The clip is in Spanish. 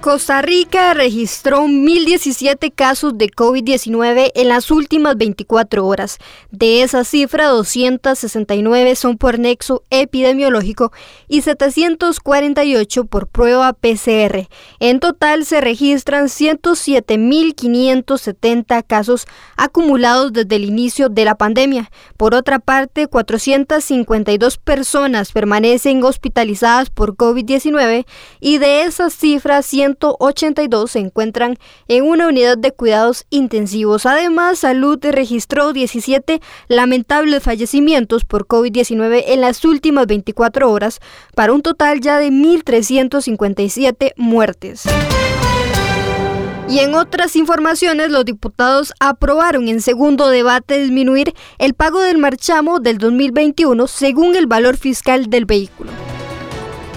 Costa Rica registró 1.017 casos de COVID-19 en las últimas 24 horas. De esa cifra, 269 son por nexo epidemiológico y 748 por prueba PCR. En total se registran 107.570 casos acumulados desde el inicio de la pandemia. Por otra parte, 452 personas permanecen hospitalizadas por COVID-19 y de esas cifras, 182 se encuentran en una unidad de cuidados intensivos. Además, Salud registró 17 lamentables fallecimientos por COVID-19 en las últimas 24 horas, para un total ya de 1.357 muertes. Y en otras informaciones, los diputados aprobaron en segundo debate disminuir el pago del marchamo del 2021 según el valor fiscal del vehículo.